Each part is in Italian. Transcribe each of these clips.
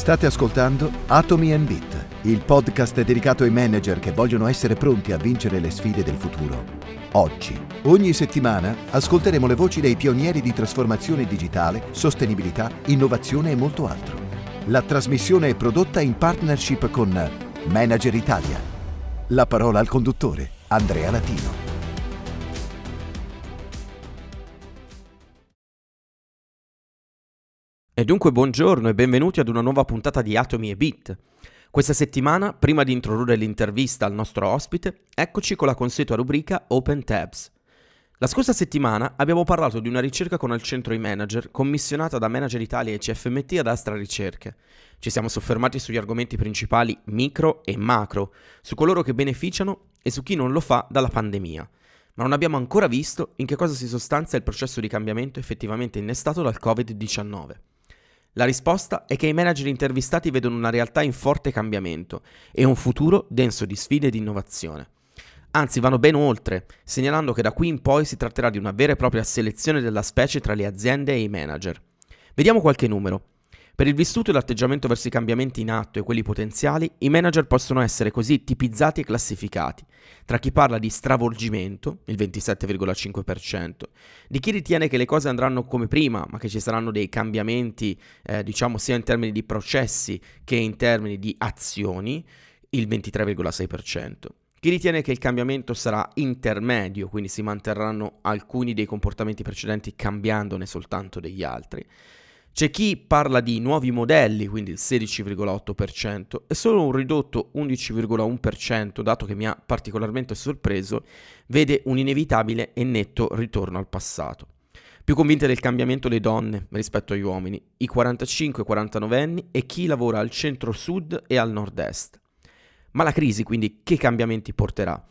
State ascoltando Atomi and Bit, il podcast dedicato ai manager che vogliono essere pronti a vincere le sfide del futuro. Oggi, ogni settimana, ascolteremo le voci dei pionieri di trasformazione digitale, sostenibilità, innovazione e molto altro. La trasmissione è prodotta in partnership con Manager Italia. La parola al conduttore, Andrea Latino. E dunque buongiorno e benvenuti ad una nuova puntata di Atomi e Bit. Questa settimana, prima di introdurre l'intervista al nostro ospite, eccoci con la consueta rubrica Open Tabs. La scorsa settimana abbiamo parlato di una ricerca con al centro i manager, commissionata da Manager Italia e CFMT ad Astra Ricerche. Ci siamo soffermati sugli argomenti principali micro e macro, su coloro che beneficiano e su chi non lo fa dalla pandemia. Ma non abbiamo ancora visto in che cosa si sostanzia il processo di cambiamento effettivamente innestato dal Covid-19. La risposta è che i manager intervistati vedono una realtà in forte cambiamento e un futuro denso di sfide e di innovazione. Anzi, vanno ben oltre, segnalando che da qui in poi si tratterà di una vera e propria selezione della specie tra le aziende e i manager. Vediamo qualche numero. Per il vissuto e l'atteggiamento verso i cambiamenti in atto e quelli potenziali, i manager possono essere così tipizzati e classificati. Tra chi parla di stravolgimento, il 27,5%, di chi ritiene che le cose andranno come prima, ma che ci saranno dei cambiamenti, eh, diciamo sia in termini di processi che in termini di azioni, il 23,6%. Chi ritiene che il cambiamento sarà intermedio, quindi si manterranno alcuni dei comportamenti precedenti cambiandone soltanto degli altri, c'è chi parla di nuovi modelli, quindi il 16,8%, e solo un ridotto 11,1%, dato che mi ha particolarmente sorpreso, vede un inevitabile e netto ritorno al passato. Più convinte del cambiamento le donne rispetto agli uomini, i 45-49 anni e chi lavora al centro-sud e al nord-est. Ma la crisi quindi che cambiamenti porterà?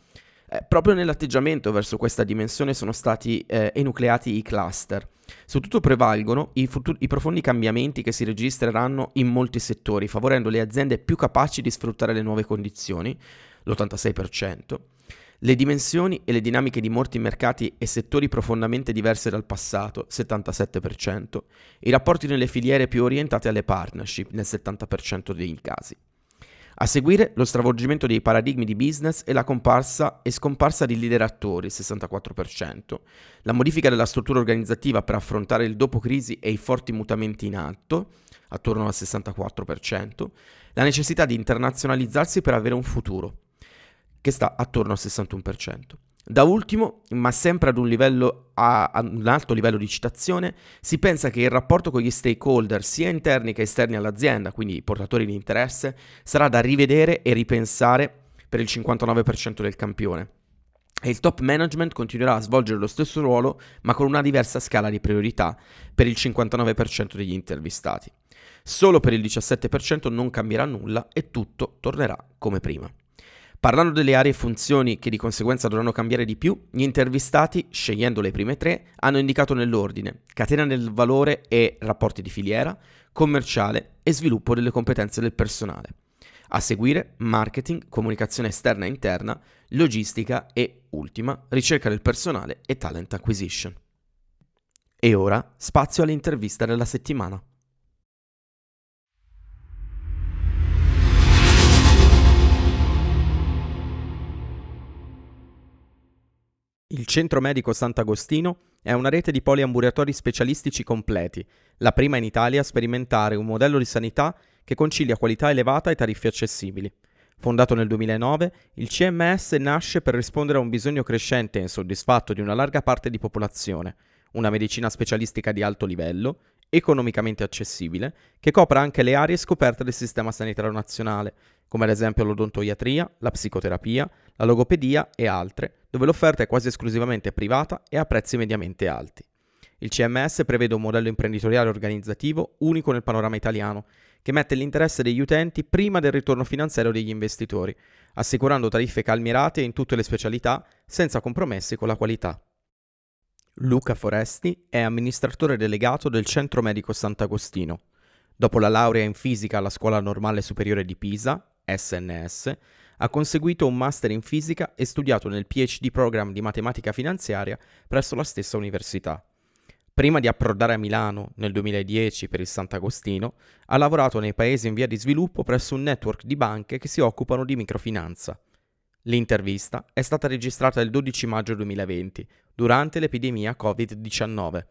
Eh, proprio nell'atteggiamento verso questa dimensione sono stati eh, enucleati i cluster. Su tutto prevalgono i, futuri, i profondi cambiamenti che si registreranno in molti settori, favorendo le aziende più capaci di sfruttare le nuove condizioni, l'86%, le dimensioni e le dinamiche di molti mercati e settori profondamente diverse dal passato, 77%, i rapporti nelle filiere più orientate alle partnership, nel 70% dei casi. A seguire lo stravolgimento dei paradigmi di business e la comparsa e scomparsa di leader attori, 64%, la modifica della struttura organizzativa per affrontare il dopo crisi e i forti mutamenti in atto, attorno al 64%, la necessità di internazionalizzarsi per avere un futuro, che sta attorno al 61%. Da ultimo, ma sempre ad un, livello, a, a un alto livello di citazione, si pensa che il rapporto con gli stakeholder, sia interni che esterni all'azienda, quindi i portatori di interesse, sarà da rivedere e ripensare per il 59% del campione. E il top management continuerà a svolgere lo stesso ruolo, ma con una diversa scala di priorità per il 59% degli intervistati. Solo per il 17% non cambierà nulla e tutto tornerà come prima. Parlando delle aree e funzioni che di conseguenza dovranno cambiare di più, gli intervistati, scegliendo le prime tre, hanno indicato nell'ordine catena del valore e rapporti di filiera, commerciale e sviluppo delle competenze del personale. A seguire marketing, comunicazione esterna e interna, logistica e, ultima, ricerca del personale e talent acquisition. E ora spazio all'intervista della settimana. Il Centro Medico Sant'Agostino è una rete di poliambulatori specialistici completi, la prima in Italia a sperimentare un modello di sanità che concilia qualità elevata e tariffe accessibili. Fondato nel 2009, il CMS nasce per rispondere a un bisogno crescente e insoddisfatto di una larga parte di popolazione, una medicina specialistica di alto livello, economicamente accessibile, che copra anche le aree scoperte del sistema sanitario nazionale, come ad esempio l'odontoiatria, la psicoterapia, la logopedia e altre, dove l'offerta è quasi esclusivamente privata e a prezzi mediamente alti. Il CMS prevede un modello imprenditoriale organizzativo unico nel panorama italiano, che mette l'interesse degli utenti prima del ritorno finanziario degli investitori, assicurando tariffe calmierate in tutte le specialità senza compromessi con la qualità. Luca Foresti è amministratore delegato del Centro Medico Sant'Agostino. Dopo la laurea in fisica alla Scuola Normale Superiore di Pisa, SNS, ha conseguito un master in fisica e studiato nel PhD program di matematica finanziaria presso la stessa università. Prima di approdare a Milano nel 2010 per il Sant'Agostino, ha lavorato nei paesi in via di sviluppo presso un network di banche che si occupano di microfinanza. L'intervista è stata registrata il 12 maggio 2020, durante l'epidemia Covid-19.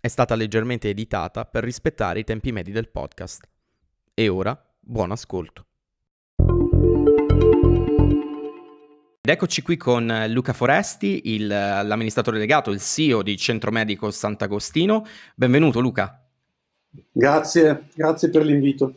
È stata leggermente editata per rispettare i tempi medi del podcast. E ora, buon ascolto. Ed eccoci qui con Luca Foresti, il, l'amministratore delegato, il CEO di Centro Medico Sant'Agostino. Benvenuto Luca. Grazie, grazie per l'invito.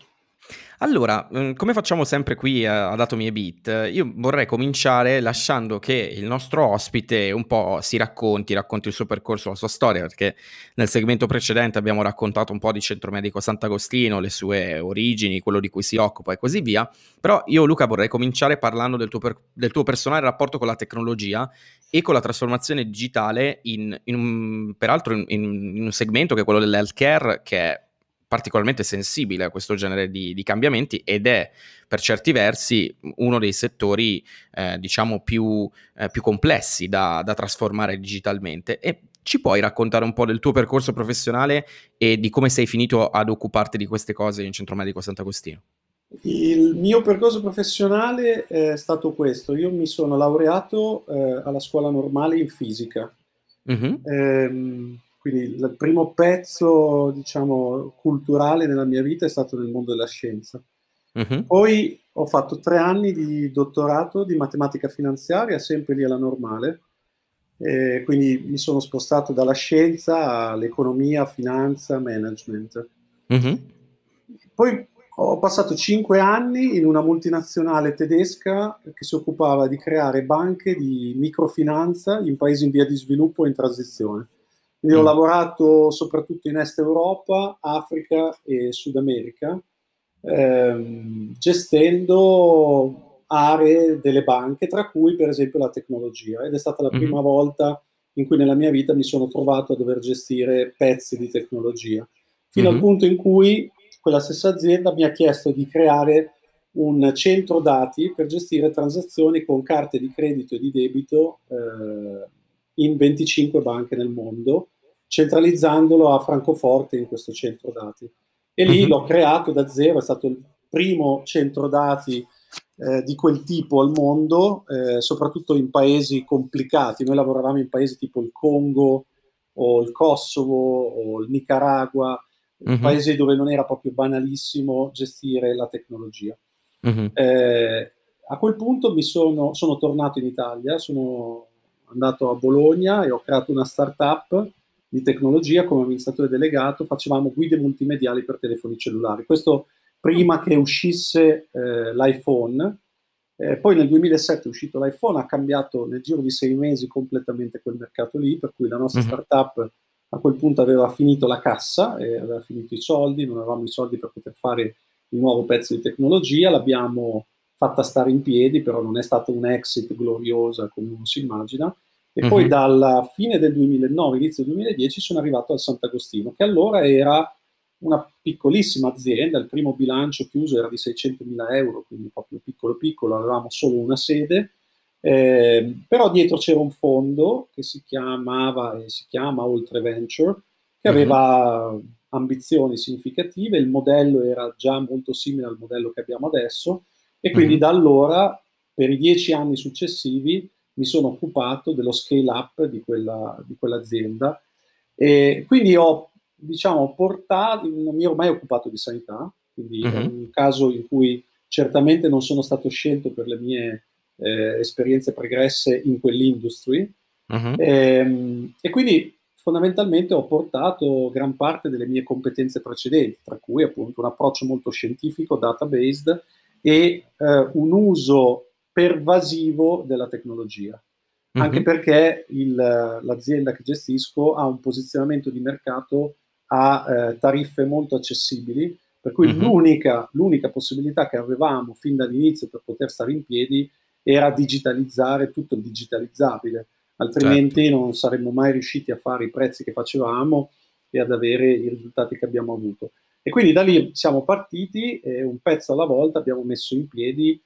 Allora, mm, come facciamo sempre qui ad Atomi e Beat, io vorrei cominciare lasciando che il nostro ospite un po' si racconti, racconti il suo percorso, la sua storia, perché nel segmento precedente abbiamo raccontato un po' di Centro Medico Sant'Agostino, le sue origini, quello di cui si occupa e così via, però io Luca vorrei cominciare parlando del tuo, per- del tuo personale rapporto con la tecnologia e con la trasformazione digitale in, in un, peraltro in, in un segmento che è quello dell'healthcare che è particolarmente sensibile a questo genere di, di, cambiamenti ed è per certi versi uno dei settori eh, diciamo più, eh, più complessi da, da, trasformare digitalmente e ci puoi raccontare un po' del tuo percorso professionale e di come sei finito ad occuparti di queste cose in Centro Medico Sant'Agostino? Il mio percorso professionale è stato questo, io mi sono laureato eh, alla scuola normale in fisica. Mm-hmm. Ehm, quindi il primo pezzo, diciamo, culturale nella mia vita è stato nel mondo della scienza. Uh-huh. Poi ho fatto tre anni di dottorato di matematica finanziaria, sempre lì alla normale. E quindi mi sono spostato dalla scienza all'economia, finanza, management. Uh-huh. Poi ho passato cinque anni in una multinazionale tedesca che si occupava di creare banche di microfinanza in paesi in via di sviluppo e in transizione. Quindi mm. ho lavorato soprattutto in Est Europa, Africa e Sud America, ehm, gestendo aree delle banche, tra cui per esempio la tecnologia. Ed è stata la mm prima volta in cui nella mia vita mi sono trovato a dover gestire pezzi di tecnologia, fino mm-hmm. al punto in cui quella stessa azienda mi ha chiesto di creare un centro dati per gestire transazioni con carte di credito e di debito eh, in 25 banche nel mondo, centralizzandolo a Francoforte in questo centro dati. E lì uh-huh. l'ho creato da zero, è stato il primo centro dati eh, di quel tipo al mondo, eh, soprattutto in paesi complicati. Noi lavoravamo in paesi tipo il Congo o il Kosovo o il Nicaragua, uh-huh. paesi dove non era proprio banalissimo gestire la tecnologia. Uh-huh. Eh, a quel punto mi sono, sono tornato in Italia, sono andato a Bologna e ho creato una startup di tecnologia come amministratore delegato, facevamo guide multimediali per telefoni cellulari. Questo prima che uscisse eh, l'iPhone. Eh, poi nel 2007 è uscito l'iPhone, ha cambiato nel giro di sei mesi completamente quel mercato lì, per cui la nostra mm-hmm. startup a quel punto aveva finito la cassa, e aveva finito i soldi, non avevamo i soldi per poter fare il nuovo pezzo di tecnologia, l'abbiamo fatta stare in piedi, però non è stato un exit gloriosa come uno si immagina. E uh-huh. poi dalla fine del 2009, inizio del 2010, sono arrivato al Sant'Agostino, che allora era una piccolissima azienda, il primo bilancio chiuso era di 600.000 euro, quindi proprio piccolo piccolo, avevamo solo una sede, eh, però dietro c'era un fondo che si chiamava e si chiama Oltre Venture, che aveva uh-huh. ambizioni significative, il modello era già molto simile al modello che abbiamo adesso e quindi uh-huh. da allora, per i dieci anni successivi, mi sono occupato dello scale up di, quella, di quell'azienda e quindi ho diciamo portato, non mi ero mai occupato di sanità, quindi uh-huh. è mhm. un caso in cui certamente non sono stato scelto per le mie eh, esperienze pregresse in quell'industry e, ehm, e quindi fondamentalmente ho portato gran parte delle mie competenze precedenti, tra cui appunto un approccio molto scientifico, data-based e eh, un uso pervasivo della tecnologia. Mm-hmm. Anche perché il, l'azienda che gestisco ha un posizionamento di mercato a eh, tariffe molto accessibili, per cui mm-hmm. l'unica, l'unica possibilità che avevamo fin dall'inizio per poter stare in piedi era digitalizzare tutto il digitalizzabile, altrimenti certo. non saremmo mai riusciti a fare i prezzi che facevamo e ad avere i risultati che abbiamo avuto. E quindi da lì siamo partiti e un pezzo alla volta abbiamo messo in piedi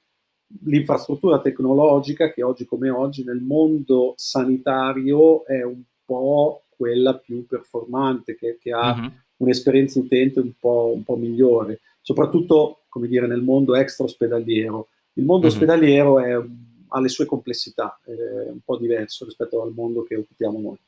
l'infrastruttura tecnologica che oggi come oggi nel mondo sanitario è un po' quella più performante, che, che ha mm-hmm. un'esperienza utente un po', un po', migliore, soprattutto come dire, nel mondo extra ospedaliero. Il mondo mm-hmm. ospedaliero è, ha le sue complessità, è un po' diverso rispetto al mondo che occupiamo noi.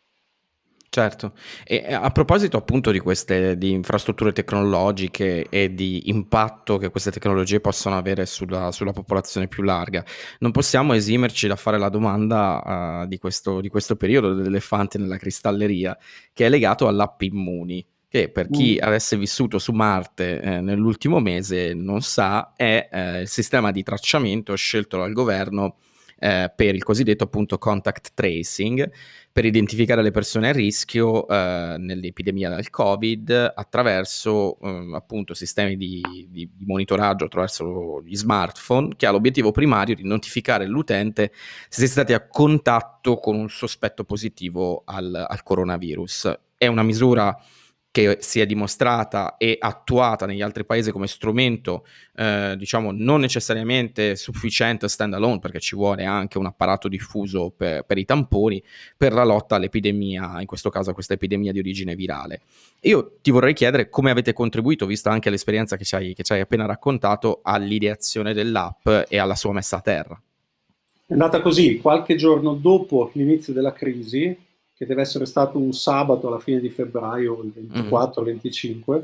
Certo, e a proposito appunto di queste di infrastrutture tecnologiche e di impatto che queste tecnologie possono avere sulla, sulla popolazione più larga, non possiamo esimerci da fare la domanda uh, di, questo, di questo periodo dell'elefante nella cristalleria, che è legato all'app Immuni che per chi mm. avesse vissuto su Marte eh, nell'ultimo mese non sa, è eh, il sistema di tracciamento scelto dal governo eh, per il cosiddetto appunto contact tracing, per identificare le persone a rischio eh, nell'epidemia del Covid attraverso eh, appunto sistemi di, di, monitoraggio attraverso gli smartphone che ha l'obiettivo primario di notificare l'utente se si è stati a contatto con un sospetto positivo al, al coronavirus. È una misura che si è dimostrata e attuata negli altri paesi come strumento, eh, diciamo, non necessariamente sufficiente stand alone, perché ci vuole anche un apparato diffuso per, per, i tamponi, per la lotta all'epidemia, in questo caso a questa epidemia di origine virale. Io ti vorrei chiedere come avete contribuito, vista anche l'esperienza che ci hai, che ci hai appena raccontato, all'ideazione dell'app e alla sua messa a terra. È andata così, qualche giorno dopo l'inizio della crisi, che deve essere stato un sabato alla fine di febbraio, il 24-25, mm.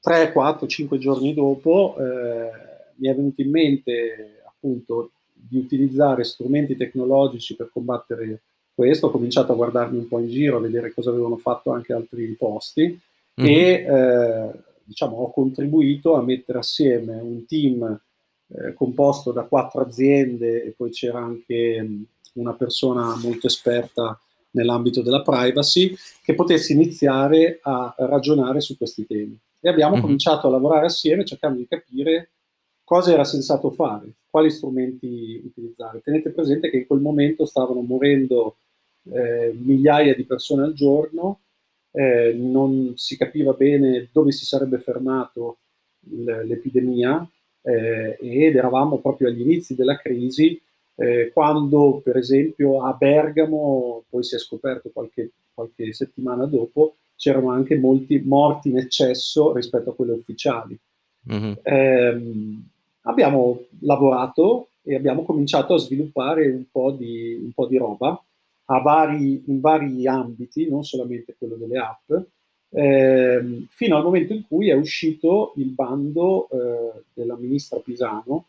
3, 4, 5 giorni dopo eh, mi è venuto in mente appunto di utilizzare strumenti tecnologici per combattere questo, ho cominciato a guardarmi un po' in giro, a vedere cosa avevano fatto anche altri posti mm. e eh, diciamo ho contribuito a mettere assieme un team eh, composto da quattro aziende e poi c'era anche una persona molto esperta nell'ambito della privacy che potesse iniziare a ragionare su questi temi. E abbiamo mm-hmm. cominciato a lavorare assieme cercando di capire cosa era sensato fare, quali strumenti utilizzare. Tenete presente che in quel momento stavano morendo eh, migliaia di persone al giorno, eh, non si capiva bene dove si sarebbe fermato l'epidemia eh, ed eravamo proprio agli inizi della crisi eh, quando per esempio a Bergamo, poi si è scoperto qualche, qualche settimana dopo, c'erano anche molti morti in eccesso rispetto a quelle ufficiali. Mm-hmm. Eh, abbiamo lavorato e abbiamo cominciato a sviluppare un po' di, un po di roba vari, in vari ambiti, non solamente quello delle app, eh, fino al momento in cui è uscito il bando eh, della ministra Pisano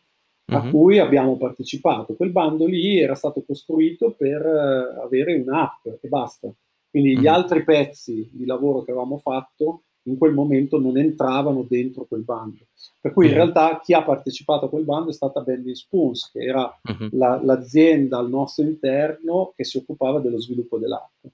a uh-huh. cui abbiamo partecipato. Quel bando lì era stato costruito per uh, avere un'app e basta. Quindi uh-huh. gli altri pezzi di lavoro che avevamo fatto in quel momento non entravano dentro quel bando. Per cui in realtà chi ha partecipato a quel bando è stata Bending Spoons, che era la, l'azienda al nostro interno che si occupava dello sviluppo dell'app.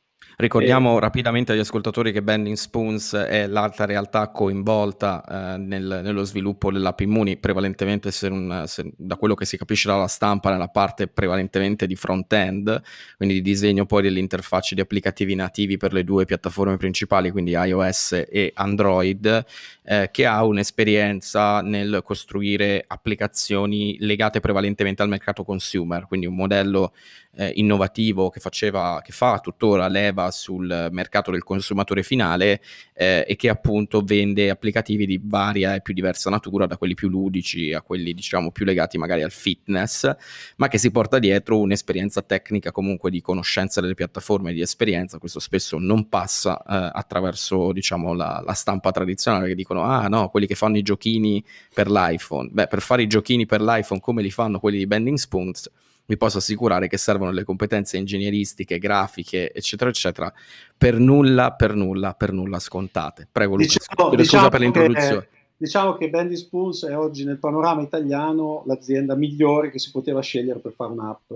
Ricordiamo eh, rapidamente agli ascoltatori che Bending Spoons è l'altra realtà coinvolta eh, nel, nello sviluppo dell'app Immuni, prevalentemente se un, se, da quello che si capisce dalla stampa nella parte prevalentemente di front-end, quindi di disegno poi delle interfacce di applicativi nativi per le due piattaforme principali, quindi iOS e Android, eh, che ha un'esperienza nel costruire applicazioni legate prevalentemente al mercato consumer, quindi un modello eh, innovativo che, faceva, che fa tuttora leva sul mercato del consumatore finale eh, e che appunto vende applicativi di varia e più diversa natura, da quelli più ludici a quelli diciamo più legati magari al fitness, ma che si porta dietro un'esperienza tecnica comunque di conoscenza delle piattaforme di esperienza, questo spesso non passa eh, attraverso diciamo la, la stampa tradizionale che dicono ah no, quelli che fanno i giochini per l'iPhone, beh per fare i giochini per l'iPhone come li fanno quelli di Bending Spoons vi posso assicurare che servono le competenze ingegneristiche, grafiche, eccetera, eccetera, per nulla, per nulla, per nulla scontate. Prego Luca, diciamo, scusa diciamo per l'introduzione. Che, diciamo che Bendy Spoons è oggi nel panorama italiano l'azienda migliore che si poteva scegliere per fare un'app,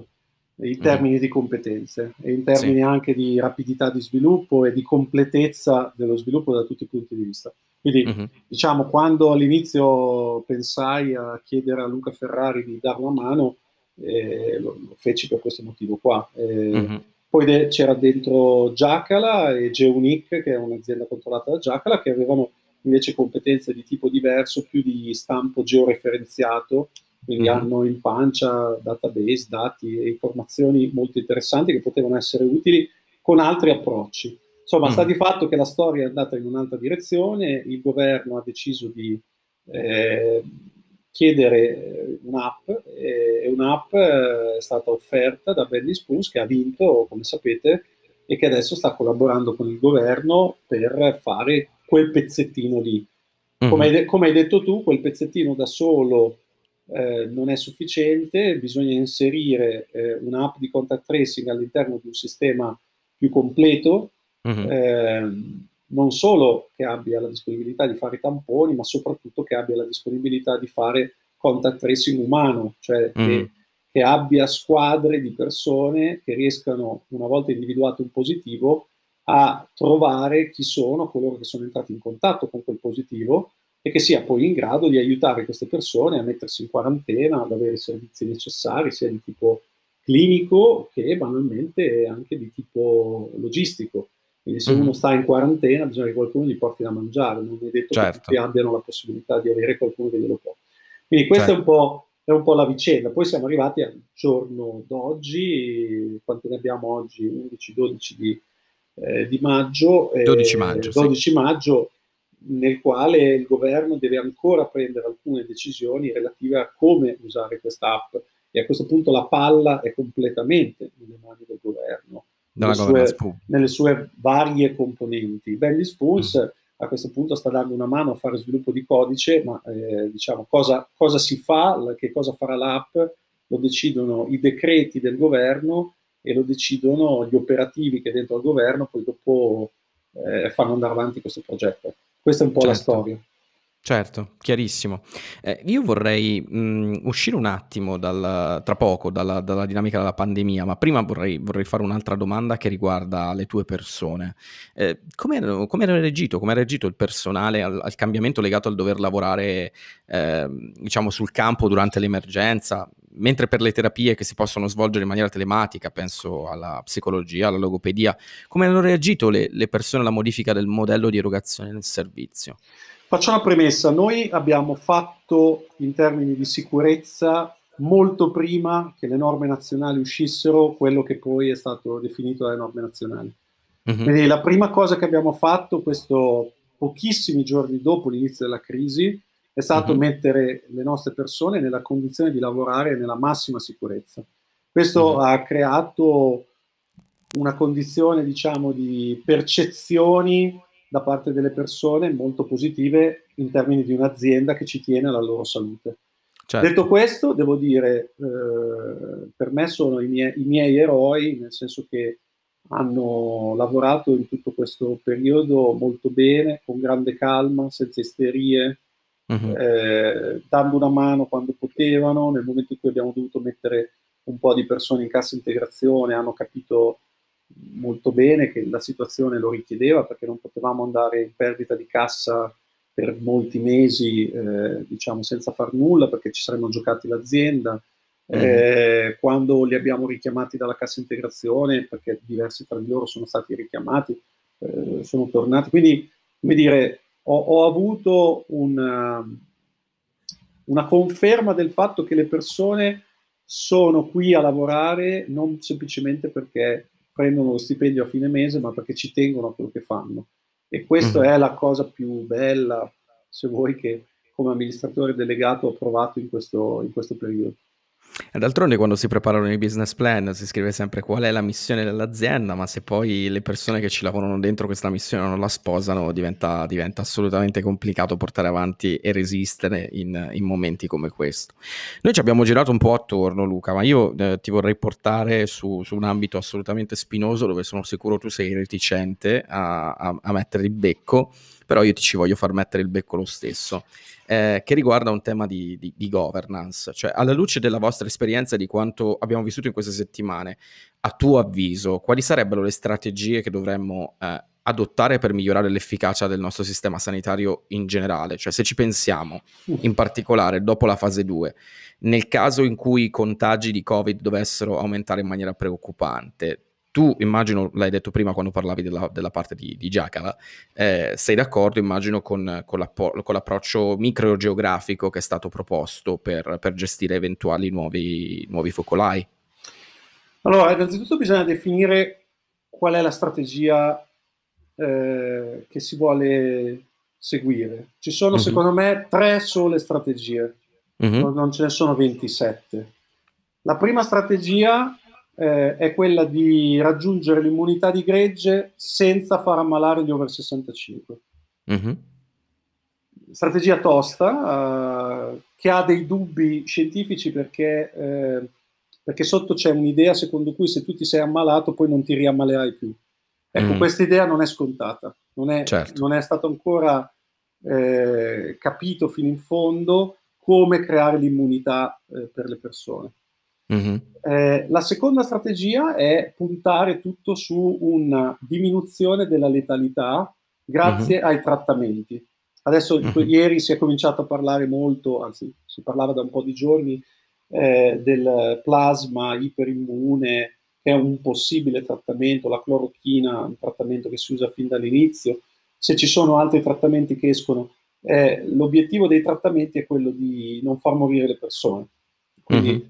in termini mm. di competenze e in termini sì. anche di rapidità di sviluppo e di completezza dello sviluppo da tutti i punti di vista. Quindi, mm-hmm. diciamo, quando all'inizio pensai a chiedere a Luca Ferrari di dare una mano, eh, lo, lo, feci per questo motivo qua. Mm-hmm. Poi de- c'era dentro Giacala e Geunic, che è un'azienda controllata da Giacala, che avevano invece competenze di tipo diverso, più di stampo georeferenziato, quindi mm-hmm. hanno in pancia database, dati e informazioni molto interessanti che potevano essere utili con altri approcci. Insomma, mm. sta di fatto che la storia è andata in un'altra direzione, il governo ha deciso di eh, chiedere un'app e un'app eh, è stata offerta da Benny Spoons che ha vinto, come sapete, e che adesso sta collaborando con il governo per fare quel pezzettino lì. Mm. Come, hai de- come hai detto tu, quel pezzettino da solo eh, non è sufficiente, bisogna inserire eh, un'app di contact tracing all'interno di un sistema più completo, mm-hmm. eh, non solo che abbia la disponibilità di fare tamponi, ma soprattutto che abbia la disponibilità di fare contact tracing umano, cioè mm-hmm. che, che abbia squadre di persone che riescano, una volta individuato un positivo, a trovare chi sono coloro che sono entrati in contatto con quel positivo e che sia poi in grado di aiutare queste persone a mettersi in quarantena, ad avere i servizi necessari, sia di tipo clinico che banalmente anche di tipo logistico. Quindi se mm-hmm. uno sta in quarantena bisogna che qualcuno gli porti da mangiare, non è detto certo. che tutti abbiano la possibilità di avere qualcuno che glielo porti. Quindi questa certo. è, un po', è un po' la vicenda. Poi siamo arrivati al giorno d'oggi, quanti ne abbiamo oggi? 11-12 di, eh, di maggio. 12 maggio. 12 sì. maggio nel quale il governo deve ancora prendere alcune decisioni relative a come usare questa app e a questo punto la palla è completamente nelle mani del governo, nelle sue, nelle sue, varie componenti. Bendy Spoons mm. a questo punto sta dando una mano a fare sviluppo di codice, ma eh, diciamo cosa, cosa si fa, che cosa farà l'app, lo decidono i decreti del governo e lo decidono gli operativi che dentro al governo poi dopo eh, fanno andare avanti questo progetto. Questa è un po' certo. la storia. Certo, chiarissimo. Eh, io vorrei mh, uscire un attimo dal, tra poco dalla, dalla, dinamica della pandemia, ma prima vorrei, vorrei, fare un'altra domanda che riguarda le tue persone. Eh, come era reagito, reagito il personale al, al, cambiamento legato al dover lavorare eh, diciamo sul campo durante l'emergenza? Mentre per le terapie che si possono svolgere in maniera telematica, penso alla psicologia, alla logopedia, come hanno reagito le, le persone alla modifica del modello di erogazione del servizio? Faccio una premessa, noi abbiamo fatto in termini di sicurezza molto prima che le norme nazionali uscissero quello che poi è stato definito dalle norme nazionali. Mm-hmm. Quindi la prima cosa che abbiamo fatto, questo pochissimi giorni dopo l'inizio della crisi, è stato mm-hmm. mettere le nostre persone nella condizione di lavorare nella massima sicurezza. Questo mm-hmm. ha creato una condizione, diciamo, di percezioni da parte delle persone molto positive in termini di un'azienda che ci tiene alla loro salute. Certo. Detto questo, devo dire, eh, per me sono i miei, i miei, eroi, nel senso che hanno lavorato in tutto questo periodo molto bene, con grande calma, senza isterie, uh-huh. eh, dando una mano quando potevano, nel momento in cui abbiamo dovuto mettere un po' di persone in cassa integrazione, hanno capito molto bene che la situazione lo richiedeva perché non potevamo andare in perdita di cassa per molti mesi, eh, diciamo, senza far nulla perché ci saremmo giocati l'azienda. Mm. Eh, quando li abbiamo richiamati dalla cassa integrazione, perché diversi tra di loro sono stati richiamati, eh, sono tornati. Quindi, come dire, ho, ho avuto una, una conferma del fatto che le persone sono qui a lavorare non semplicemente perché prendono lo stipendio a fine mese, ma perché ci tengono a quello che fanno. E questa mm-hmm. è la cosa più bella, se vuoi, che come amministratore delegato ho provato in questo, in questo periodo. D'altronde quando si preparano i business plan si scrive sempre qual è la missione dell'azienda, ma se poi le persone che ci lavorano dentro questa missione non la sposano diventa, diventa assolutamente complicato portare avanti e resistere in, in, momenti come questo. Noi ci abbiamo girato un po' attorno Luca, ma io eh, ti vorrei portare su, su, un ambito assolutamente spinoso dove sono sicuro tu sei reticente a, a, a mettere il becco però io ti ci voglio far mettere il becco lo stesso, eh, che riguarda un tema di, di, di, governance, cioè alla luce della vostra esperienza e di quanto abbiamo vissuto in queste settimane, a tuo avviso, quali sarebbero le strategie che dovremmo eh, adottare per migliorare l'efficacia del nostro sistema sanitario in generale? Cioè se ci pensiamo, in particolare dopo la fase 2, nel caso in cui i contagi di Covid dovessero aumentare in maniera preoccupante, tu immagino, l'hai detto prima quando parlavi della, della parte di, di Giacala, eh, sei d'accordo immagino con, con, con, l'approccio microgeografico che è stato proposto per, per gestire eventuali nuovi, nuovi focolai? Allora, innanzitutto bisogna definire qual è la strategia eh, che si vuole seguire. Ci sono mm-hmm. secondo me tre sole strategie, mm-hmm. non, non ce ne sono 27. La prima strategia eh, è quella di raggiungere l'immunità di gregge senza far ammalare gli over 65. Mm-hmm. Strategia tosta, eh, che ha dei dubbi scientifici perché, eh, perché sotto c'è un'idea secondo cui se tu ti sei ammalato poi non ti riammalerai più. Ecco, mm. questa idea non è scontata, non è, certo. non è stato ancora eh, capito fino in fondo come creare l'immunità eh, per le persone. Mm-hmm. Eh, la seconda strategia è puntare tutto su una diminuzione della letalità grazie mm-hmm. ai trattamenti. Adesso mm-hmm. ieri si è cominciato a parlare molto, anzi si parlava da un po' di giorni, eh, del plasma iperimmune che è un possibile trattamento, la clorochina, un trattamento che si usa fin dall'inizio, se ci sono altri trattamenti che escono, eh, l'obiettivo dei trattamenti è quello di non far morire le persone. Quindi mm-hmm.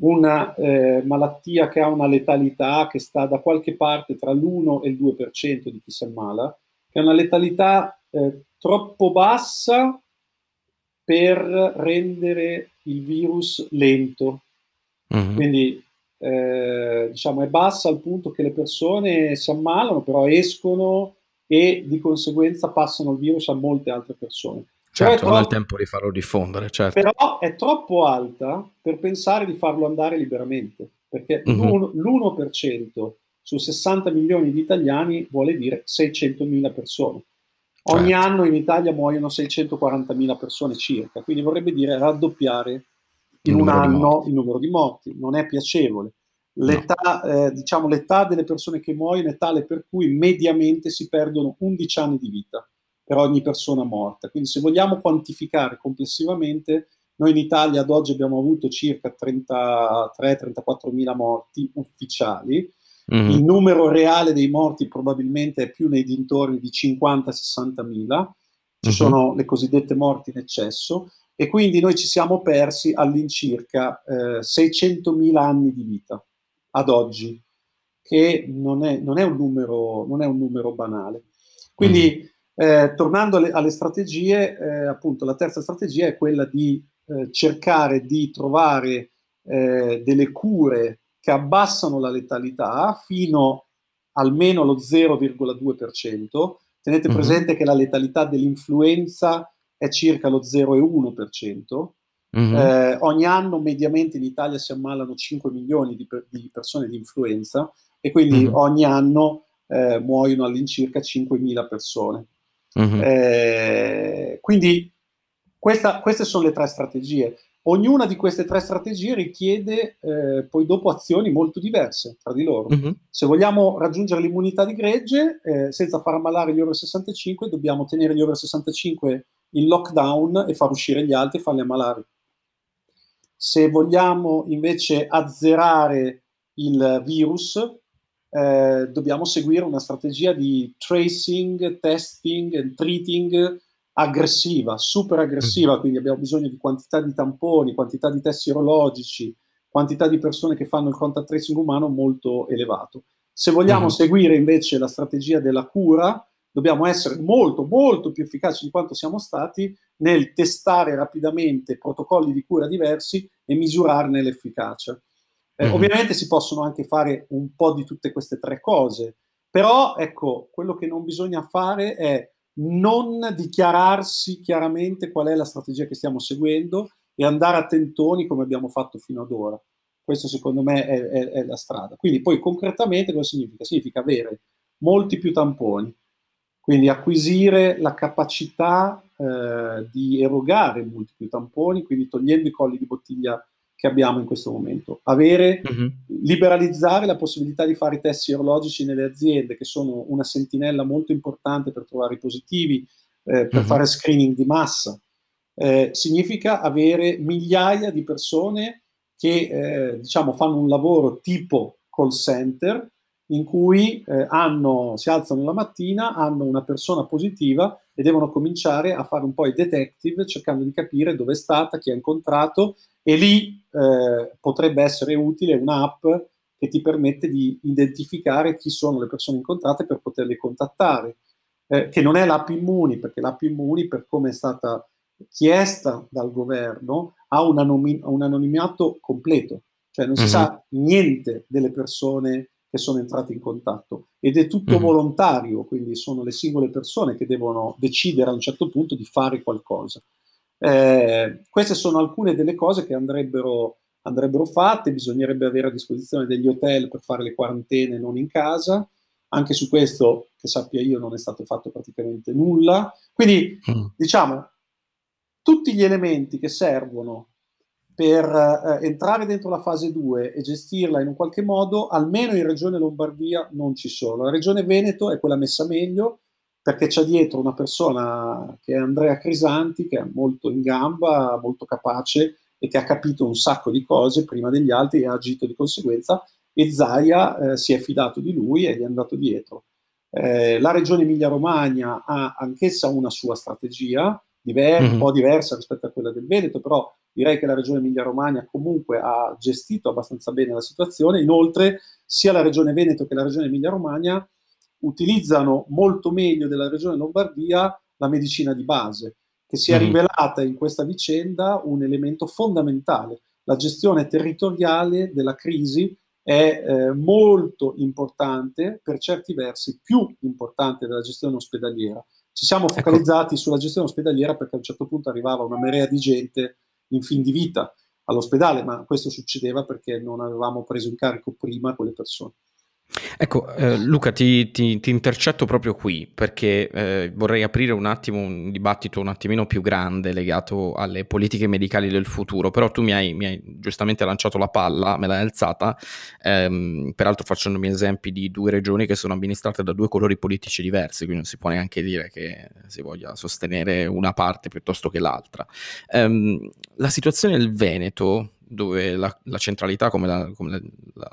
Una eh, malattia che ha una letalità che sta da qualche parte tra l'1 e il 2% di chi si ammala, che ha una letalità eh, troppo bassa per rendere il virus lento. Mm-hmm. Quindi eh, diciamo, è bassa al punto che le persone si ammalano, però escono e di conseguenza passano il virus a molte altre persone. Certo, non ha il tempo di farlo diffondere, certo. Però è troppo alta per pensare di farlo andare liberamente, perché mm-hmm. l'1% su 60 milioni di italiani vuole dire 600 mila persone. Ogni certo. anno in Italia muoiono 640 mila persone circa, quindi vorrebbe dire raddoppiare in un anno il numero di morti, non è piacevole. L'età, no. eh, diciamo, l'età delle persone che muoiono è tale per cui mediamente si perdono 11 anni di vita per ogni persona morta. Quindi se vogliamo quantificare complessivamente, noi in Italia ad oggi abbiamo avuto circa 33-34 mila morti ufficiali, mm. il numero reale dei morti probabilmente è più nei dintorni di 50-60 mila, ci mm-hmm. sono le cosiddette morti in eccesso, e quindi noi ci siamo persi all'incirca eh, 600.000 anni di vita ad oggi, che non è, non è, un, numero, non è un, numero, banale. Quindi, mm. Eh, tornando alle, alle strategie, eh, appunto, la terza strategia è quella di eh, cercare di trovare eh, delle cure che abbassano la letalità fino almeno allo 0,2%. Tenete mm. presente che la letalità dell'influenza è circa lo 0,1%. Mm-hmm. Ogni anno mediamente in Italia si ammalano 5 milioni di, per, di persone di influenza e quindi mm-hmm. ogni anno eh, muoiono all'incirca 5.000 persone. Mm-hmm. Eh, quindi questa, queste sono le tre strategie. Ognuna di queste tre strategie richiede eh, poi dopo azioni molto diverse tra di loro. Mm-hmm. Se vogliamo raggiungere l'immunità di gregge eh, senza far ammalare gli over 65, dobbiamo tenere gli over 65 in lockdown e far uscire gli altri e farli ammalare. Se vogliamo invece azzerare il virus, eh, dobbiamo seguire una strategia di tracing, testing e treating aggressiva, super aggressiva, mm. quindi abbiamo bisogno di quantità di tamponi, quantità di test sierologici, quantità di persone che fanno il contact tracing umano molto elevato. Se vogliamo mm. seguire invece la strategia della cura, dobbiamo essere molto, molto più efficaci di quanto siamo stati nel testare rapidamente protocolli di cura diversi e misurarne l'efficacia. Eh, mm-hmm. Ovviamente si possono anche fare un po' di tutte queste tre cose, però ecco, quello che non bisogna fare è non dichiararsi chiaramente qual è la strategia che stiamo seguendo e andare a tentoni come abbiamo fatto fino ad ora. Questo secondo me è, è, è la strada. Quindi poi concretamente cosa significa? Significa avere molti più tamponi, quindi acquisire la capacità eh, di erogare molti più tamponi, quindi togliendo i colli di bottiglia che abbiamo in questo momento. Avere, uh-huh. liberalizzare la possibilità di fare i test sierologici nelle aziende, che sono una sentinella molto importante per trovare i positivi, eh, per uh-huh. fare screening di massa. Eh, significa avere migliaia di persone che eh, diciamo, fanno un lavoro tipo call center, in cui eh, hanno, si alzano la mattina, hanno una persona positiva e devono cominciare a fare un po' i detective cercando di capire dove è stata, chi ha incontrato e lì eh, potrebbe essere utile un'app che ti permette di identificare chi sono le persone incontrate per poterle contattare, eh, che non è l'app Immuni, perché l'app Immuni, per come è stata chiesta dal governo, ha un, anomi- un anonimato completo, cioè non si mm-hmm. sa niente delle persone che sono entrate in contatto ed è tutto mm-hmm. volontario, quindi sono le singole persone che devono decidere a un certo punto di fare qualcosa. Eh, queste sono alcune delle cose che andrebbero, andrebbero, fatte, bisognerebbe avere a disposizione degli hotel per fare le quarantene non in casa, anche su questo, che sappia io, non è stato fatto praticamente nulla. Quindi, mm. diciamo, tutti gli elementi che servono per eh, entrare dentro la fase 2 e gestirla in un qualche modo, almeno in Regione Lombardia non ci sono. La Regione Veneto è quella messa meglio perché c'è dietro una persona che è Andrea Crisanti, che è molto in gamba, molto capace e che ha capito un sacco di cose prima degli altri e ha agito di conseguenza e Zaia eh, si è fidato di lui e gli è andato dietro. Eh, la Regione Emilia-Romagna ha anch'essa una sua strategia, diver- mm-hmm. un po' diversa rispetto a quella del Veneto, però direi che la regione Emilia-Romagna comunque ha gestito abbastanza bene la situazione. Inoltre, sia la regione Veneto che la regione Emilia-Romagna utilizzano molto meglio della regione Lombardia la medicina di base, che si è mm. rivelata in questa vicenda un elemento fondamentale. La gestione territoriale della crisi è eh, molto importante, per certi versi più importante della gestione ospedaliera. Ci siamo ecco. focalizzati ecco. sulla gestione ospedaliera perché a un certo punto arrivava una marea di gente in fin di vita all'ospedale, ma questo succedeva perché non avevamo preso in carico prima quelle persone. Ecco, eh, Luca, ti, ti, ti, intercetto proprio qui perché eh, vorrei aprire un attimo un dibattito un attimino più grande legato alle politiche medicali del futuro, però tu mi hai, mi hai giustamente lanciato la palla, me l'hai alzata, ehm, peraltro facendomi esempi di due regioni che sono amministrate da due colori politici diversi, quindi non si può neanche dire che si voglia sostenere una parte piuttosto che l'altra. Ehm, la situazione del Veneto dove la, la centralità, come, la, come la,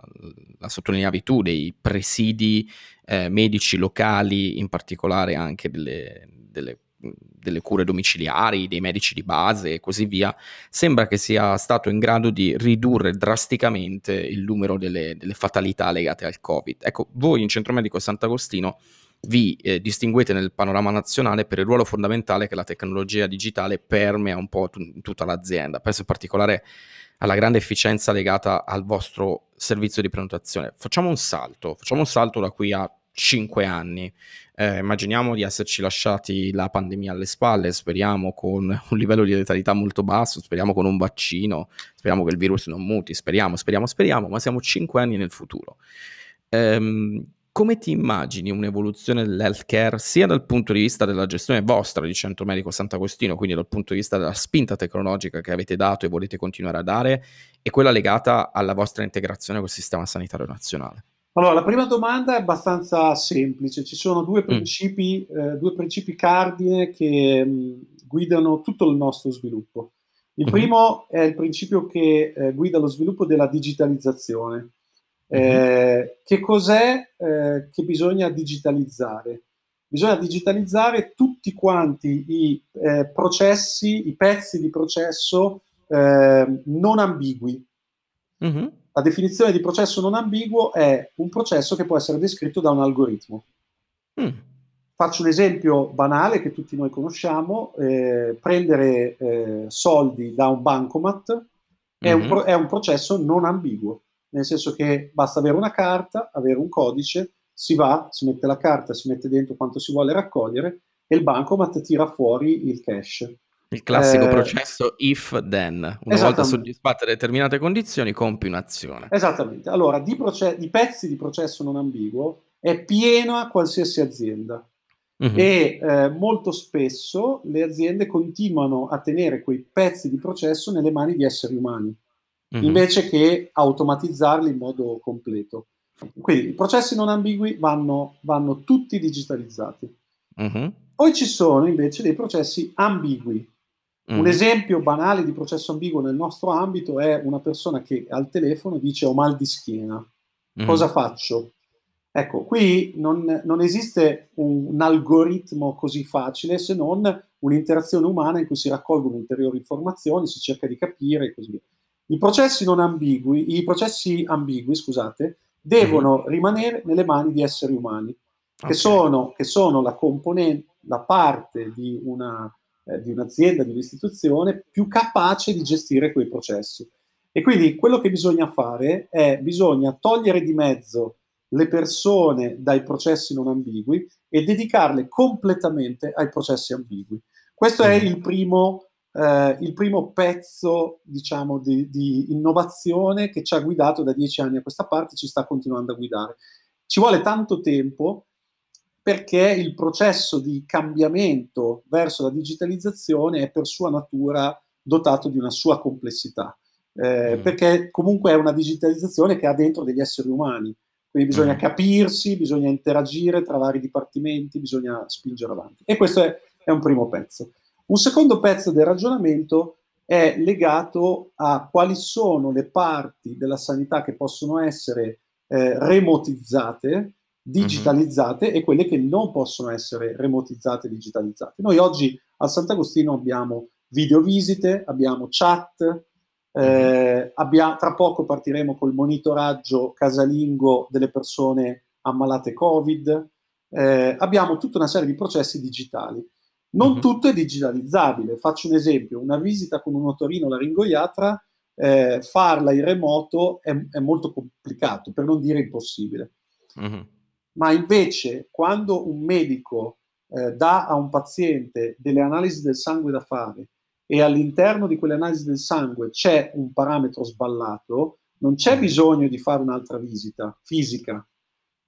la, sottolineavi tu, dei presidi eh, medici locali, in particolare anche delle, delle, delle, cure domiciliari, dei medici di base e così via, sembra che sia stato in grado di ridurre drasticamente il numero delle, delle fatalità legate al Covid. Ecco, voi in Centro Medico Sant'Agostino vi eh, distinguete nel panorama nazionale per il ruolo fondamentale che la tecnologia digitale permea un po' t- tutta l'azienda. Penso in particolare alla grande efficienza legata al vostro servizio di prenotazione. Facciamo un salto, facciamo un salto da qui a 5 anni. Eh, immaginiamo di esserci lasciati la pandemia alle spalle, speriamo con un livello di letalità molto basso, speriamo con un vaccino, speriamo che il virus non muti, speriamo, speriamo, speriamo, ma siamo 5 anni nel futuro. Ehm, come ti immagini un'evoluzione dell'healthcare sia dal punto di vista della gestione vostra di Centro Medico Sant'Agostino, quindi dal punto di vista della spinta tecnologica che avete dato e volete continuare a dare, e quella legata alla vostra integrazione col sistema sanitario nazionale? Allora, la prima domanda è abbastanza semplice. Ci sono due mm. principi, mm. eh, due principi cardine che mh, mm, guidano tutto il nostro sviluppo. Il mm primo è il principio che eh, guida lo sviluppo della digitalizzazione. Mhm. Eh, che cos'è eh, che bisogna digitalizzare? Bisogna digitalizzare tutti quanti i eh, processi, i pezzi di processo eh, non ambigui. Mm-hmm. La definizione di processo non ambiguo è un processo che può essere descritto da un algoritmo. Mm. Faccio un esempio banale che tutti noi conosciamo, eh, prendere soldi da un bancomat è, mm-hmm. un pro- è un processo non ambiguo nel senso che basta avere una carta, avere un codice, si va, si mette la carta, si mette dentro quanto si vuole raccogliere e il bancomat tira fuori il cash. Il classico eh, processo if-then. Una volta soddisfatte determinate condizioni, compi un'azione. Esattamente. Allora, di, proce- di pezzi di processo non ambiguo è piena qualsiasi azienda. Mm-hmm. E eh, molto spesso le aziende continuano a tenere quei pezzi di processo nelle mani di esseri umani mm-hmm. invece che automatizzarli in modo completo. Quindi i processi non ambigui vanno, vanno tutti digitalizzati. Mm-hmm. Poi ci sono invece dei processi ambigui. Mm-hmm. Un esempio banale di processo ambiguo nel nostro ambito è una persona che al telefono dice ho mal di schiena. Mm-hmm. Cosa faccio? Ecco, qui non, non esiste un, un, algoritmo così facile se non un'interazione umana in cui si raccolgono ulteriori informazioni, si cerca di capire e così via. I processi non ambigui, i processi ambigui, scusate, devono mm-hmm. rimanere nelle mani di esseri umani, che, okay. sono, che sono, la componente, la parte di, una, eh, di un'azienda, di un'istituzione più capace di gestire quei processi. E quindi quello che bisogna fare è bisogna togliere di mezzo le persone dai processi non ambigui e dedicarle completamente ai processi ambigui. Questo è mm-hmm. il primo eh, il primo pezzo, diciamo, di, di, innovazione che ci ha guidato da dieci anni a questa parte, ci sta continuando a guidare. Ci vuole tanto tempo perché il processo di cambiamento verso la digitalizzazione è per sua natura dotato di una sua complessità, eh, mm. perché comunque è una digitalizzazione che ha dentro degli esseri umani, quindi bisogna mm. capirsi, bisogna interagire tra vari dipartimenti, bisogna spingere avanti. E questo è, è un primo pezzo. Un secondo pezzo del ragionamento è legato a quali sono le parti della sanità che possono essere eh, remotizzate, digitalizzate mm-hmm. e quelle che non possono essere remotizzate e digitalizzate. Noi oggi al Sant'Agostino abbiamo videovisite, abbiamo chat, eh, abbia, tra poco partiremo col monitoraggio casalingo delle persone ammalate Covid, eh, abbiamo tutta una serie di processi digitali. Non mm-hmm. tutto è digitalizzabile. Faccio un esempio, una visita con un otorino laringoiatra, eh, farla in remoto è, è, molto complicato, per non dire impossibile. Mm-hmm. Ma invece quando un medico eh, dà a un paziente delle analisi del sangue da fare e all'interno di quelle analisi del sangue c'è un parametro sballato, non c'è mm-hmm. bisogno di fare un'altra visita fisica,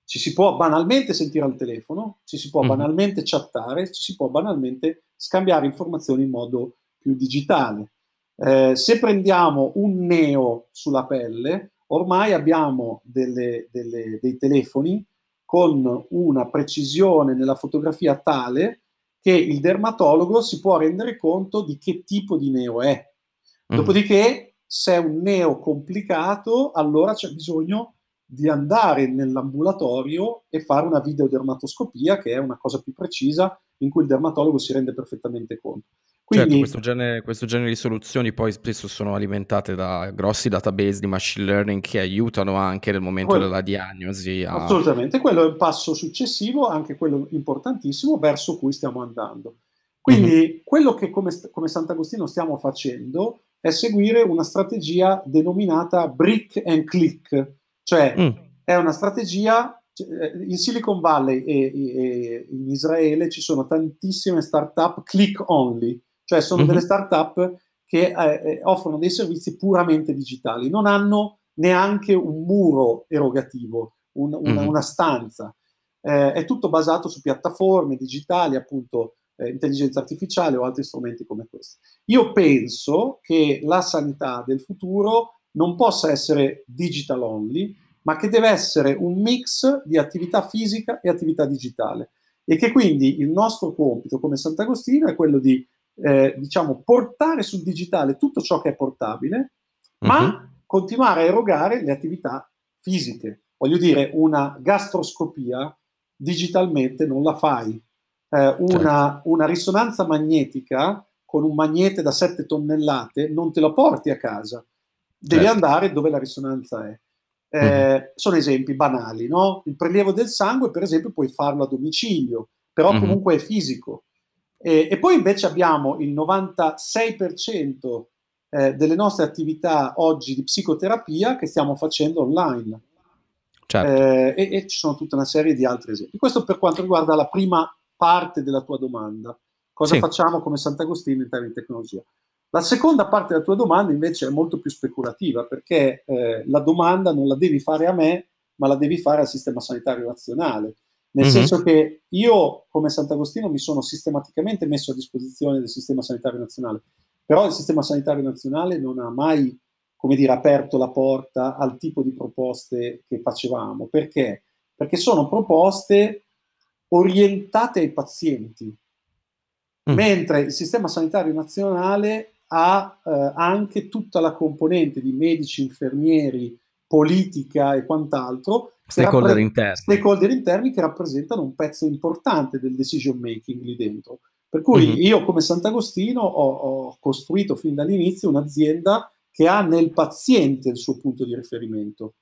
ci si può banalmente sentire al telefono, ci si può mm-hmm. banalmente chattare, ci si può banalmente scambiare informazioni in modo più digitale. Eh, se prendiamo un neo sulla pelle, ormai abbiamo delle, delle, dei telefoni con una precisione nella fotografia tale che il dermatologo si può rendere conto di che tipo di neo è. Mm-hmm. Dopodiché, se è un neo complicato, allora c'è bisogno di andare nell'ambulatorio e fare una videodermatoscopia, che è una cosa più precisa, in cui il dermatologo si rende perfettamente conto. Quindi, certo, questo genere, questo genere, di soluzioni poi spesso sono alimentate da grossi database di machine learning che aiutano anche nel momento quello, della diagnosi. A... Assolutamente, quello è il passo successivo, anche quello importantissimo, verso cui stiamo andando. Quindi mm-hmm. quello che come, come Sant'Agostino stiamo facendo è seguire una strategia denominata brick and click, cioè mm. è una strategia, cioè, in Silicon Valley e, e, in Israele ci sono tantissime startup click only, cioè sono mm-hmm. delle startup che eh, eh, offrono dei servizi puramente digitali, non hanno neanche un muro erogativo, un, una, mm-hmm. una, stanza. Eh, è tutto basato su piattaforme digitali, appunto eh, intelligenza artificiale o altri strumenti come questi. Io penso che la sanità del futuro non possa essere digital only, ma che deve essere un mix di attività fisica e attività digitale. E che quindi il nostro compito come Sant'Agostino è quello di, eh, diciamo, portare sul digitale tutto ciò che è portabile, ma uh-huh. continuare a erogare le attività fisiche. Voglio dire, una gastroscopia digitalmente non la fai. Eh, una, certo. una risonanza magnetica con un magnete da 7 tonnellate non te la porti a casa devi certo. andare dove la risonanza è. Eh, mm-hmm. Sono esempi banali, no? Il prelievo del sangue, per esempio, puoi farlo a domicilio, però mm-hmm. comunque è fisico. E, e, poi invece abbiamo il 96% eh, delle nostre attività oggi di psicoterapia che stiamo facendo online. Certo. Eh, e, e, ci sono tutta una serie di altri esempi. Questo per quanto riguarda la prima parte della tua domanda. Cosa sì. facciamo come Sant'Agostino in termini di tecnologia? La seconda parte della tua domanda invece è molto più speculativa perché eh, la domanda non la devi fare a me, ma la devi fare al sistema sanitario nazionale. Nel mm-hmm. senso che io, come Sant'Agostino, mi sono sistematicamente messo a disposizione del sistema sanitario nazionale, però il sistema sanitario nazionale non ha mai, come dire, aperto la porta al tipo di proposte che facevamo. Perché? Perché sono proposte orientate ai pazienti, mm. mentre il sistema sanitario nazionale ha eh, anche tutta la componente di medici, infermieri, politica e quant'altro. Stakeholder rappre- interni. Stakeholder interni che rappresentano un pezzo importante del decision making lì dentro. Per cui mm-hmm. io come Sant'Agostino ho, ho costruito fin dall'inizio un'azienda che ha nel paziente il suo punto di riferimento.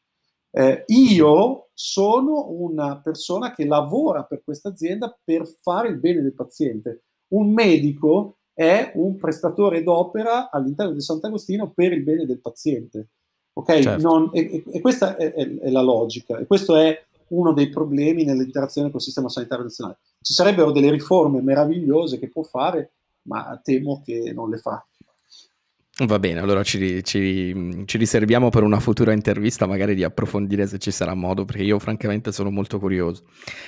Eh, io sono una persona che lavora per questa azienda per fare il bene del paziente. Un medico è un prestatore d'opera all'interno di Sant'Agostino per il bene del paziente. Ok? Certo. Non, e, e, questa è, è, è, la logica, e questo è uno dei problemi nell'interazione col sistema sanitario nazionale. Ci sarebbero delle riforme meravigliose che può fare, ma temo che non le fa. Va bene, allora ci, ci, ci, riserviamo per una futura intervista, magari di approfondire se ci sarà modo, perché io francamente sono molto curioso.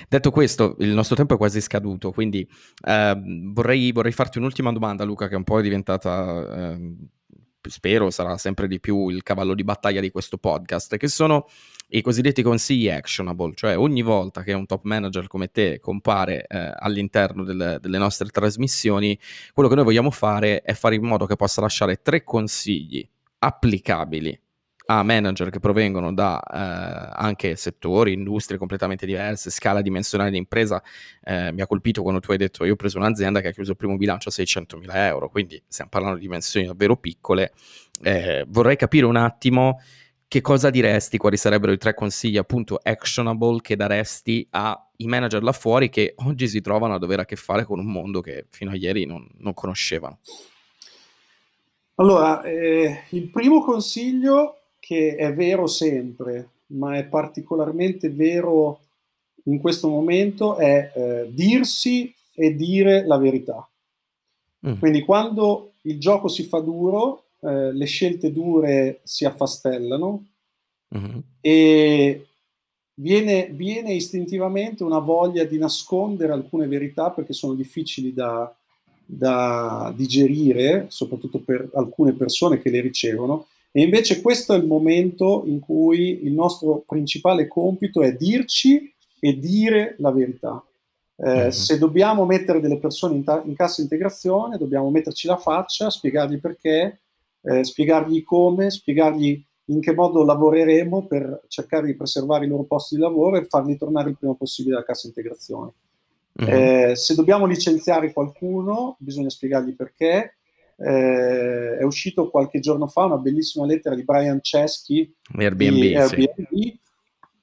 Detto questo, il nostro tempo è quasi scaduto, quindi eh, vorrei, vorrei, farti un'ultima domanda, Luca, che è un po' diventata, eh, spero sarà sempre di più il cavallo di battaglia di questo podcast, che sono i cosiddetti consigli actionable, cioè ogni volta che un top manager come te compare eh, all'interno del, delle nostre trasmissioni, quello che noi vogliamo fare è fare in modo che possa lasciare tre consigli applicabili a manager che provengono da eh, anche settori, industrie completamente diverse, scala dimensionale di impresa. Eh, mi ha colpito quando tu hai detto io ho preso un'azienda che ha chiuso il primo bilancio a 600 mila euro, quindi stiamo parlando di dimensioni davvero piccole. Eh, vorrei capire un attimo che cosa diresti? Quali sarebbero i tre consigli appunto actionable che daresti ai manager là fuori che oggi si trovano a dover a che fare con un mondo che fino a ieri non, non conoscevano? Allora, eh, il primo consiglio che è vero sempre, ma è particolarmente vero in questo momento, è eh, dirsi e dire la verità. Mm. Quindi quando il gioco si fa duro, eh, le scelte dure si affastellano mm-hmm. e viene, viene, istintivamente una voglia di nascondere alcune verità perché sono difficili da, da digerire, soprattutto per alcune persone che le ricevono. E invece questo è il momento in cui il nostro principale compito è dirci e dire la verità. Eh, mm-hmm. Se dobbiamo mettere delle persone in, ta- in, cassa integrazione, dobbiamo metterci la faccia, spiegargli perché, eh, spiegargli come, spiegargli in che modo lavoreremo per cercare di preservare i loro posti di lavoro e farli tornare il prima possibile alla cassa integrazione. Mm-hmm. Eh, se dobbiamo licenziare qualcuno, bisogna spiegargli perché. Eh, è uscito qualche giorno fa una bellissima lettera di Brian Chesky Airbnb, di Airbnb sì.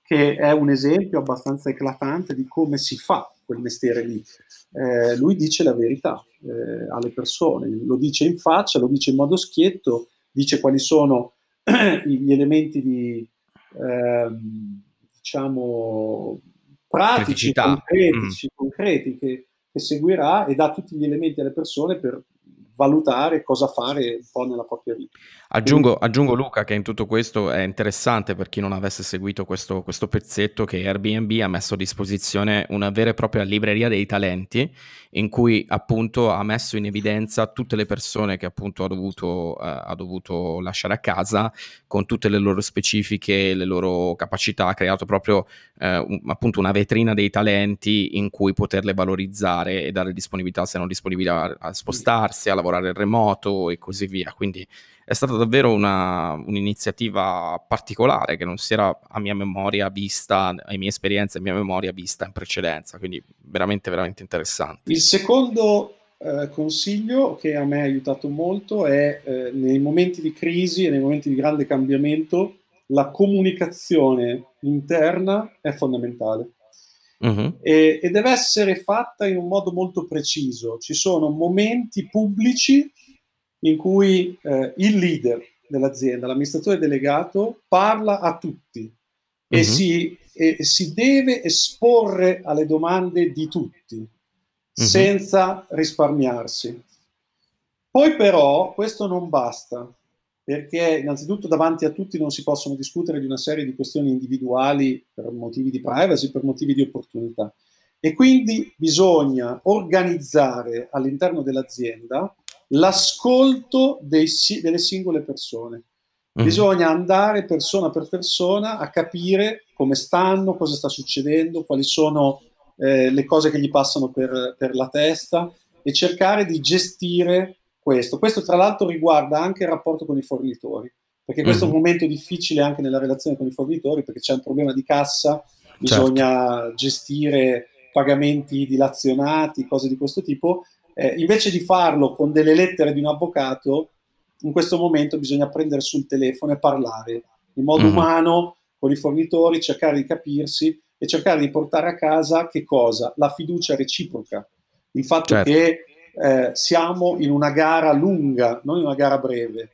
che è un esempio abbastanza eclatante di come si fa quel mestiere lì. Eh, lui dice la verità eh, alle persone, lo dice in faccia, lo dice in modo schietto, dice quali sono gli elementi di, eh, diciamo, pratici, concreti, mm. concreti che, che seguirà e dà tutti gli elementi alle persone per valutare cosa fare un po' nella propria vita. Aggiungo, aggiungo, Luca che in tutto questo è interessante per chi non avesse seguito questo, questo, pezzetto che Airbnb ha messo a disposizione una vera e propria libreria dei talenti in cui appunto ha messo in evidenza tutte le persone che appunto ha dovuto, eh, ha dovuto lasciare a casa con tutte le loro specifiche, le loro capacità, ha creato proprio eh, un, appunto una vetrina dei talenti in cui poterle valorizzare e dare disponibilità se non disponibili a, a spostarsi, a in remoto e così via. Quindi è stata davvero una, un'iniziativa particolare che non si era a mia memoria vista, a mie esperienze, a mia memoria vista in precedenza, quindi veramente, veramente interessante. Il secondo eh, consiglio che a me ha aiutato molto è eh, nei momenti di crisi e nei momenti di grande cambiamento la comunicazione interna è fondamentale. Uh-huh. E, e, deve essere fatta in un modo molto preciso. Ci sono momenti pubblici in cui eh, il leader dell'azienda, l'amministratore delegato, parla a tutti uh-huh. e, mhm. si, e, si, deve esporre alle domande di tutti uh-huh. senza risparmiarsi. Poi però questo non basta, perché innanzitutto davanti a tutti non si possono discutere di una serie di questioni individuali per motivi di privacy, per motivi di opportunità. E quindi bisogna organizzare all'interno dell'azienda l'ascolto dei, delle singole persone. Mm. Bisogna andare persona per persona a capire come stanno, cosa sta succedendo, quali sono eh, le cose che gli passano per, per la testa e cercare di gestire questo. Questo tra l'altro riguarda anche il rapporto con i fornitori, perché questo mm. è un mm-hmm. momento difficile anche nella relazione con i fornitori, perché c'è un problema di cassa, bisogna certo. gestire pagamenti dilazionati, cose di questo tipo, eh, invece di farlo con delle lettere di un avvocato, in questo momento bisogna prendere sul telefono e parlare in modo mm. umano con i fornitori, cercare di capirsi e cercare di portare a casa che cosa? La fiducia reciproca, il fatto certo. che eh, siamo in una gara lunga, non in una gara breve,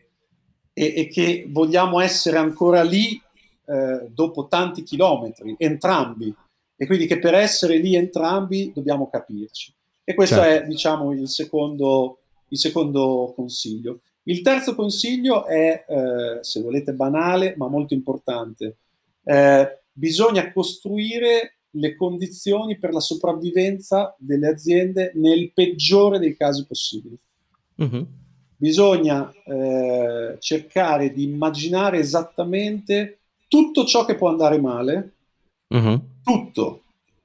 e, e che vogliamo essere ancora lì eh, dopo tanti chilometri, entrambi, e quindi che per essere lì entrambi dobbiamo capirci. E questo certo. è, diciamo, il secondo, il secondo consiglio. Il terzo consiglio è, eh, se volete, banale, ma molto importante. Eh, bisogna costruire le condizioni per la sopravvivenza delle aziende nel peggiore dei casi possibili. Uh-huh. Bisogna eh, cercare di immaginare esattamente tutto ciò che può andare male, uh-huh. tutto,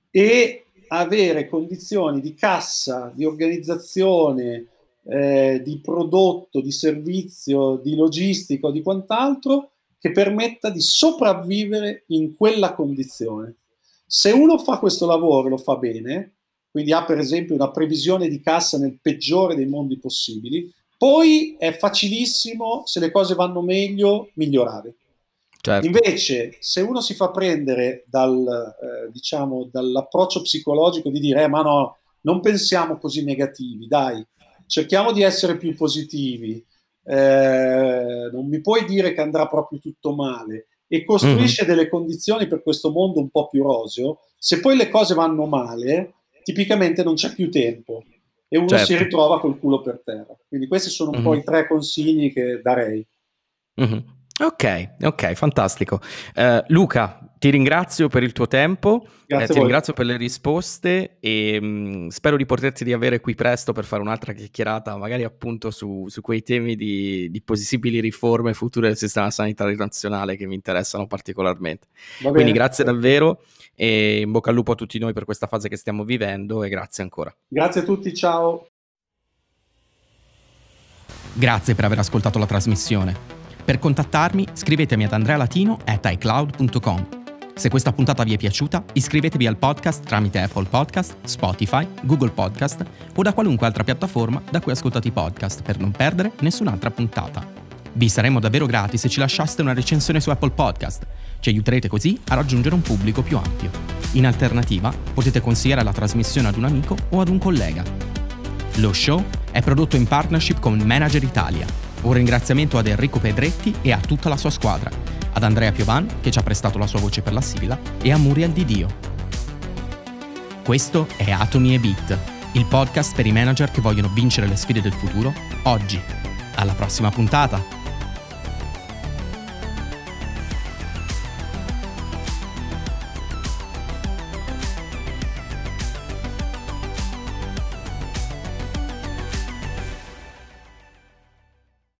e avere condizioni di cassa, di organizzazione, eh, di prodotto, di servizio, di logistica o di quant'altro che permetta di sopravvivere in quella condizione. Se uno fa questo lavoro e lo fa bene, quindi ha per esempio una previsione di cassa nel peggiore dei mondi possibili, poi è facilissimo, se le cose vanno meglio, migliorare. Certo. Invece, se uno si fa prendere dal, eh, diciamo, dall'approccio psicologico di dire, eh, ma no, non pensiamo così negativi, dai, cerchiamo di essere più positivi, eh, non mi puoi dire che andrà proprio tutto male e costruisce mm-hmm. delle condizioni per questo mondo un po' più roseo, se poi le cose vanno male, tipicamente non c'è più tempo e uno certo. si ritrova col culo per terra. Quindi questi sono un mm-hmm. po' i tre consigli che darei. Mm-hmm. Ok, ok, fantastico. Uh, Luca, ti ringrazio per il tuo tempo, eh, ti ringrazio per le risposte e mh, mm, spero di poterti riavere qui presto per fare un'altra chiacchierata, magari appunto su, su quei temi di, di, possibili riforme future del sistema sanitario nazionale che mi interessano particolarmente. Quindi grazie davvero e in bocca al lupo a tutti noi per questa fase che stiamo vivendo e grazie ancora. Grazie a tutti, ciao. Grazie per aver ascoltato la trasmissione. Per contattarmi scrivetemi ad andrealatino.icloud.com. Se questa puntata vi è piaciuta, iscrivetevi al podcast tramite Apple Podcast, Spotify, Google Podcast o da qualunque altra piattaforma da cui ascoltate i podcast per non perdere nessun'altra puntata. Vi saremmo davvero grati se ci lasciaste una recensione su Apple Podcast. Ci aiuterete così a raggiungere un pubblico più ampio. In alternativa, potete consigliare la trasmissione ad un amico o ad un collega. Lo show è prodotto in partnership con Manager Italia un ringraziamento ad Enrico Pedretti e a tutta la sua squadra, ad Andrea Piovan che ci ha prestato la sua voce per la sigla e a Muriel Di Dio. Questo è Atomi e Beat, il podcast per i manager che vogliono vincere le sfide del futuro oggi. Alla prossima puntata!